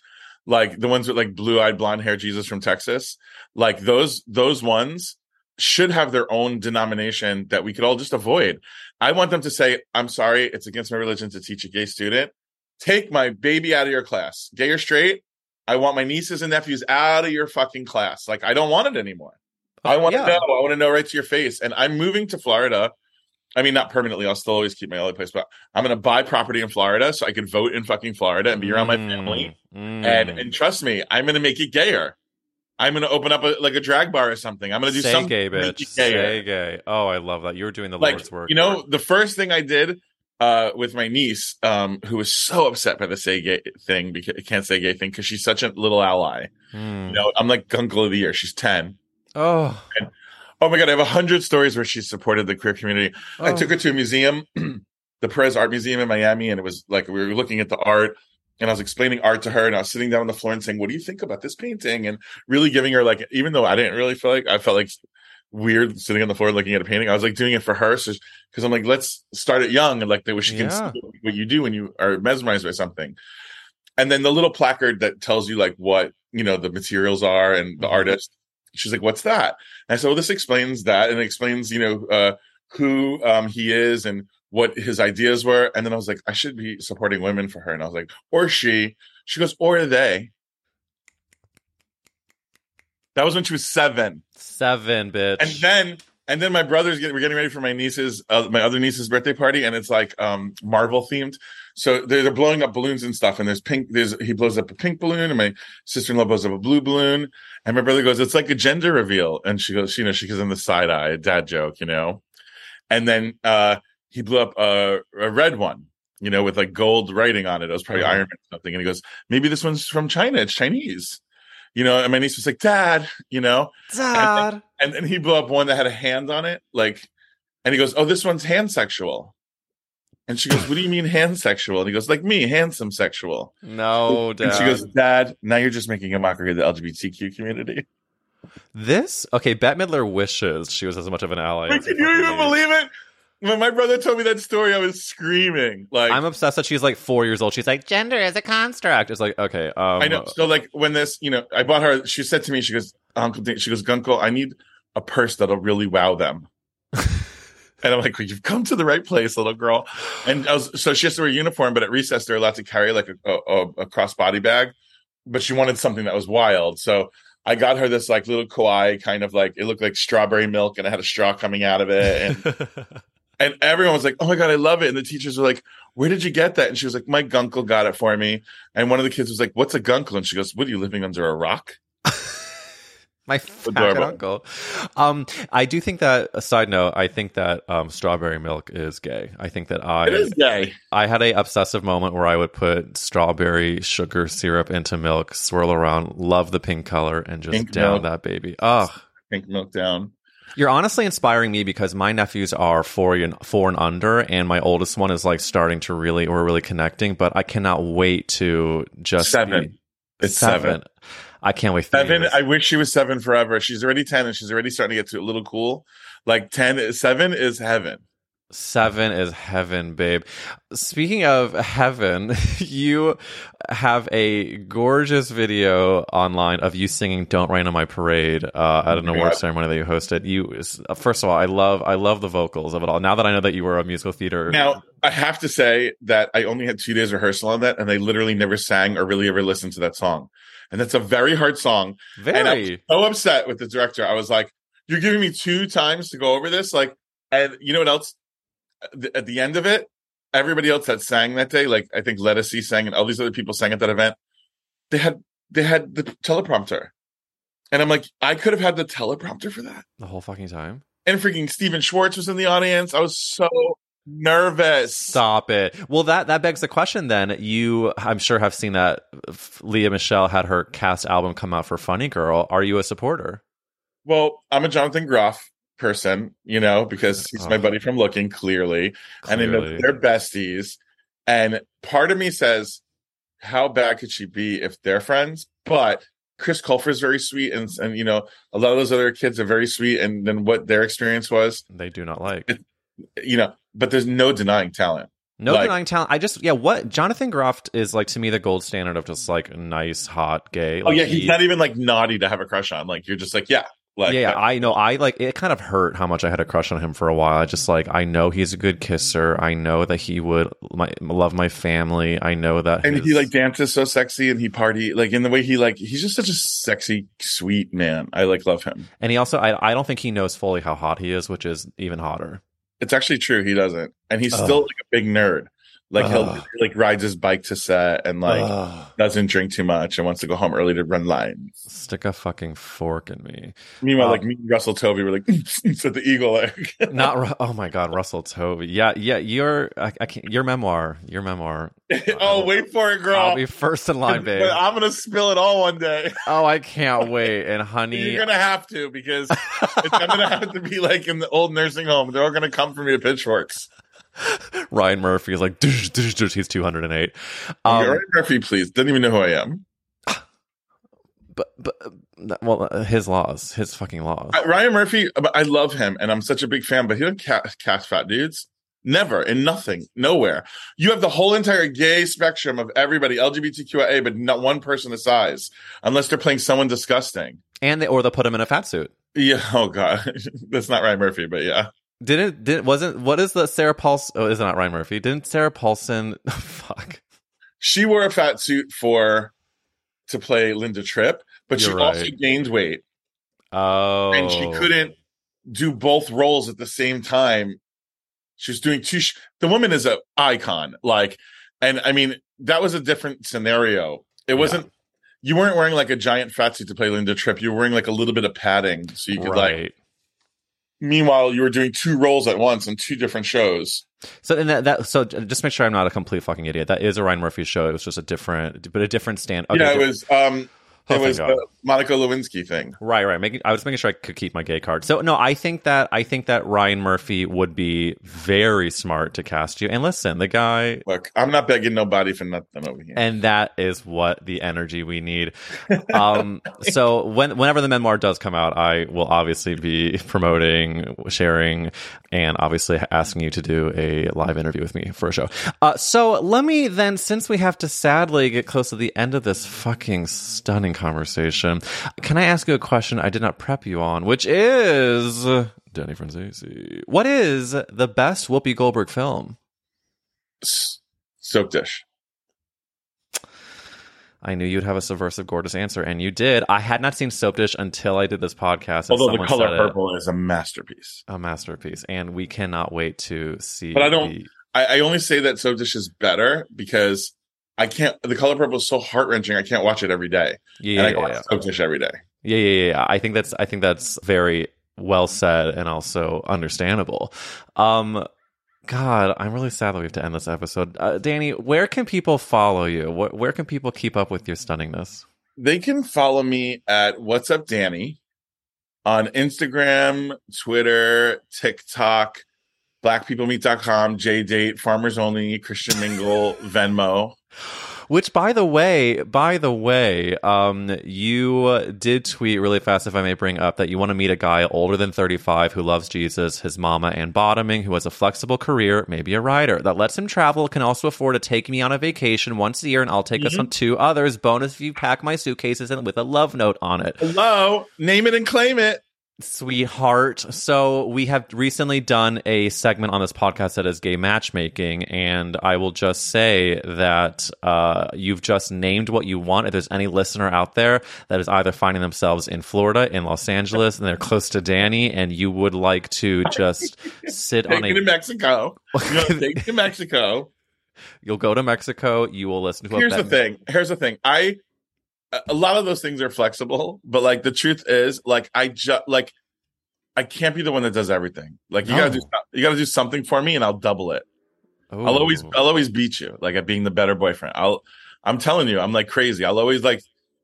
like the ones with like blue eyed blonde hair Jesus from Texas, like those those ones should have their own denomination that we could all just avoid. I want them to say, "I'm sorry, it's against my religion to teach a gay student. Take my baby out of your class, gay or straight. I want my nieces and nephews out of your fucking class. Like I don't want it anymore. I want to Yeah. know. I want to know right to your face. And I'm moving to Florida. I mean, not permanently. I'll still always keep my LA place, but I'm going to buy property in Florida so I can vote in fucking Florida and be around my family. Mm. And and trust me, I'm going to make it gayer. I'm going to open up a, like a drag bar or something. I'm going to do say something gay, to bitch. Say gay. Oh, I love that. You were doing the like Lord's work. you know, the first thing I did uh, with my niece, um, who was so upset by the say gay thing because can't say gay thing because she's such a little ally. Mm. You know, I'm like Gunkle of the year. She's ten. Oh, Oh my god, I have a hundred stories where she supported the queer community. I Oh. took her to a museum, the Perez Art Museum in Miami, and it was like we were looking at the art, and I was explaining art to her, and I was sitting down on the floor and saying, "What do you think about this painting?" And really giving her like, even though I didn't really feel like I felt like weird sitting on the floor looking at a painting, I was like doing it for her, so because I'm like, let's start it young, and like that way she can Yeah. see what you do when you are mesmerized by something. And then the little placard that tells you like what you know the materials are and the Mhm. artist. She's like, "What's that?" And I said, "Well, this explains that, and it explains, you know, uh, who um, he is and what his ideas were." And then I was like, "I should be supporting women for her." And I was like, "Or she?" She goes, "Or they." That was when she was seven, seven, bitch. and then and then my brothers get we're getting ready for my niece's uh, my other niece's birthday party, and it's like um Marvel themed. So they're, they're blowing up balloons and stuff, and there's pink. There's he blows up a pink balloon, and my sister in law blows up a blue balloon, and my brother goes, "It's like a gender reveal," and she goes, you know, she gives him the side eye, a dad joke, you know, and then uh he blew up a, a red one, you know, with like gold writing on it. It was probably Mhm. Iron Man or something, and he goes, "Maybe this one's from China. It's Chinese." You know, and my niece was like, "Dad, you know," Dad. and then he blew up one that had a hand on it, like, and he goes, "Oh, this one's hand sexual." And she goes, "What do you mean hand sexual?" And he goes, "Like me, handsome sexual." No, dad. And she goes, "Dad, now you're just making a mockery of the LGBTQ community." this okay. Bette Midler wishes she was as much of an ally. Wait, as can you even believe it? When my brother told me that story, I was screaming. Like, I'm obsessed that she's like four years old. She's like, gender is a construct. It's like, okay, um, I know. So, like, when this, you know, I bought her. She said to me, "She goes, Uncle, Dan- she goes, Gunko, I need a purse that'll really wow them." and I'm like, well, "You've come to the right place, little girl." And I was so she has to wear a uniform, but at recess they're allowed to carry like a, a, a crossbody bag. But she wanted something that was wild, so I got her this like little kawaii kind of like it looked like strawberry milk and it had a straw coming out of it. And and everyone was like, Oh my god, I love it. And the teachers were like, Where did you get that? And she was like, My gunkle got it for me. And one of the kids was like, What's a gunkle? And she goes, What are you living under a rock? My fat uncle. Um, I do think that. A side note, I think that um, strawberry milk is gay. I think that I It is gay. I had a obsessive moment where I would put strawberry sugar syrup into milk, swirl around, love the pink color, and just Pink down milk. that baby. Oh, Pink milk down. You're honestly inspiring me because my nephews are four and four and under, and my oldest one is like starting to really, we're really connecting. But I cannot wait to just Seven. be- It's seven. I can't wait. Seven. years. I wish she was seven forever. She's already ten, and she's already starting to get to a little cool. Like ten, is- seven is heaven. Seven is heaven, babe. Speaking of heaven, you have a gorgeous video online of you singing "Don't Rain on My Parade" uh, at an Yeah. award ceremony that you hosted. You, first of all, I love, I love the vocals of it all. Now that I know that you were a musical theater, Now, I have to say that I only had two days rehearsal on that, and they literally never sang or really ever listened to that song. And that's a very hard song. And I was very, so upset with the director. I was like, "You're giving me two times to go over this." Like, and you know what else? At the- end of it, everybody else that sang that day, like I think Lettucey sang, and all these other people sang at that event. They had they had the teleprompter, and I'm like, I could have had the teleprompter for that. the whole fucking time. And freaking Stephen Schwartz was in the audience. I was so nervous. Stop it. Well, that that begs the question. Then you, I'm sure, have seen that Lea Michele had her cast album come out for Funny Girl. Are you a supporter? Well, I'm a Jonathan Groff person, you know, because he's my uh-huh. buddy from Looking, clearly. And I know they're besties. And part of me says, how bad could she be if they're friends? But Chris Colfer is very sweet, and and you know a lot of those other kids are very sweet, and then what their experience was, They do not like. It- you know. But there's no denying talent. No Like- denying talent. I just yeah. What Jonathan Groff is like to me the gold standard of just like nice, hot, gay. oh yeah, he's he- not even like naughty to have a crush on. Like you're just like yeah, like yeah, yeah, I know. I like it. Kind of hurt how much I had a crush on him for a while. I just like I know he's a good kisser. I know that he would my, love my family. I know that and his- he like dances so sexy and he party like in the way he like he's just such a sexy sweet man i like love him and he also I I don't think he knows fully how hot he is, which is even hotter. it's actually true he doesn't and he's Ugh. still like a big nerd like he'll Ugh. like rides his bike to set and like Ugh. doesn't drink too much and wants to go home early to run lines stick a fucking fork in me. meanwhile Uh, like me and russell tovey were like at the eagle egg Not oh my god, Russell Tovey. Yeah, yeah. Your I, I can't, your memoir, your memoir. oh wait for it girl I'll be first in line, babe. i'm gonna spill it all one day Oh, I can't wait. And honey, You're gonna have to because it's, I'm gonna have to be like in the old nursing home. They're all gonna come for me with pitchforks. Ryan Murphy is like, "Dush, dush, dush." he's 208. Um, Um, Murphy, please. Doesn't even know who I am. but, but, uh, well, uh, his laws, his fucking laws. I- Ryan Murphy, I love him, and I'm such a big fan. But he doesn't cast, cast fat dudes. Never in nothing, nowhere. You have the whole entire gay spectrum of everybody LGBTQIA, but not one person the size, unless they're playing someone disgusting. and they, or they'll put him in a fat suit. Yeah. Oh God, that's not Ryan Murphy, but yeah. Didn't, didn't, wasn't, what is the Sarah Paulson? Oh, is it not Ryan Murphy? Didn't Sarah Paulson, fuck. She wore a fat suit for to play Linda Tripp, but she You're also right. gained weight. Oh. and she oh. couldn't do both roles at the same time. She was doing two. Sh- the woman is a icon, like, and I mean that was a different scenario. It wasn't. You weren't wearing like a giant fat suit to play Linda Tripp. You were wearing like a little bit of padding, so you could like. Meanwhile, you were doing two roles at once on two different shows. So and that, that so just make sure I'm not a complete fucking idiot. That is a Ryan Murphy show. It was just a different, but a different stand. yeah, it di- was. um Oh, It was God. the Monica Lewinsky thing. Right, right. Making, I was making sure I could keep my gay card. So no, I think that I think that Ryan Murphy would be very smart to cast you. And listen, the guy, Look, I'm not begging nobody for nothing over here. and that is what the energy we need. Um, so when whenever the memoir does come out, I will obviously be promoting, sharing, and obviously asking you to do a live interview with me for a show. Uh, so let me then, since we have to sadly get close to the end of this fucking stunning conversation, can I ask you a question I did not prep you on, which is Danny Franzese. What is the best Whoopi Goldberg film? Soapdish. I knew you'd have a subversive, gorgeous answer, and you did. I had not seen Soapdish until I did this podcast. Although the color purple is a masterpiece. a masterpiece, and we cannot wait to see. But I don't- the- I, I only say that Soapdish is better because I can't. The color purple is so heart wrenching. I can't watch it every day, yeah, and I yeah, yeah. Soap every day. Yeah, yeah, yeah. I think that's I think that's very well said and also understandable. Um God, I'm really sad that we have to end this episode. Uh, Danny, where can people follow you? Wh- where can people keep up with your stunningness? They can follow me at What's Up Danny on Instagram, Twitter, TikTok, blackpeoplemeet.com, JDate, Farmers Only, Christian Mingle, Venmo. Which, by the way, by the way, um, you did tweet really fast, if I may bring up, that you want to meet a guy older than 35 who loves Jesus, his mama, and bottoming, who has a flexible career, maybe a writer, that lets him travel, can also afford to take me on a vacation once a year, and I'll take us on two others. Bonus if you pack my suitcases and with a love note on it. Hello, name it and claim it. Sweetheart. So, we have recently done a segment on this podcast that is gay matchmaking, and I will just say that uh, you've just named what you want. If there's any listener out there that is either finding themselves in Florida, in Los Angeles, and they're close to Danny, and you would like to just sit on Take it to. Mexico. Take to Mexico. You'll go to Mexico, you will listen to a Here's the thing. Here's the thing. I a- lot of those things are flexible, but like the truth is, like I just like I can't be the one that does everything. Like you gotta do you gotta do something for me, and I'll double it. I'll always I'll always beat you, like at being the better boyfriend. I'll I'm telling you, I'm like crazy. I'll always like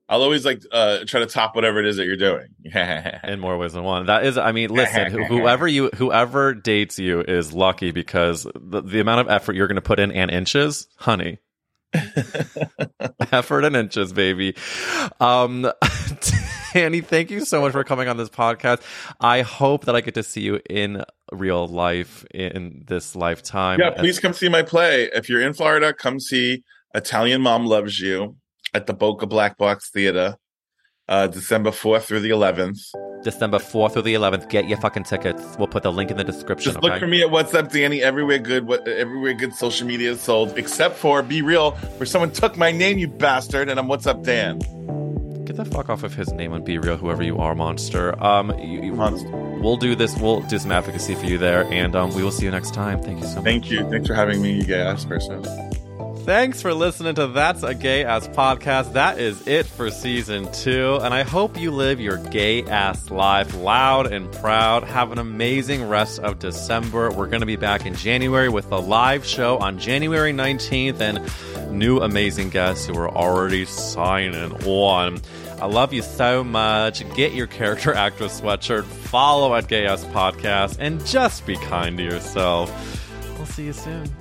I'll always like uh try to top whatever it is that you're doing. in more ways than one. That is, I mean, listen, whoever you, whoever dates you is lucky because the, the amount of effort you're going to put in and inches, honey. effort and inches, baby. Um, Danny, thank you so much for coming on this podcast. I hope that I get to see you in real life in this lifetime. yeah, please come see my play. If you're in Florida, come see Italian Mom Loves You at the Boca Black Box Theater, uh, December 4th through the 11th. December 4th through the 11th. Get your fucking tickets. We'll put the link in the description. Just look okay? for me at What's Up Danny everywhere good what everywhere good social media is sold, except for Be Real, where someone took my name, you bastard, and I'm What's Up Dan. Get the fuck off of his name and be real, whoever you are, monster. Um, you, you- Monster. we'll do this. We'll do some advocacy for you there, and um, we will see you next time. Thank you so much. Thank you. Thanks for having me, you gay ass person. Thanks for listening to That's a Gay Ass podcast. That is it for season two, and I hope you live your gay ass life loud and proud. Have an amazing rest of December. We're going to be back in January with a live show on January 19th and new amazing guests who are already signing on. I love you so much. Get your character actress sweatshirt, follow at Gay Ass Podcast, and just be kind to yourself. We'll see you soon.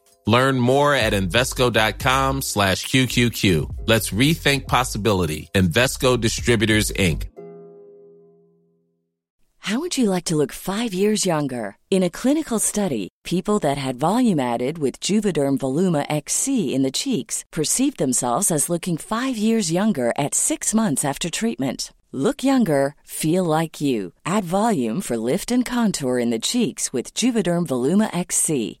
Learn more at Invesco.com slash QQQ. Let's rethink possibility. Invesco Distributors, Inc. How would you like to look five years younger? In a clinical study, people that had volume added with Juvederm Voluma XC in the cheeks perceived themselves as looking five years younger at six months after treatment. Look younger, feel like you. Add volume for lift and contour in the cheeks with Juvederm Voluma XC.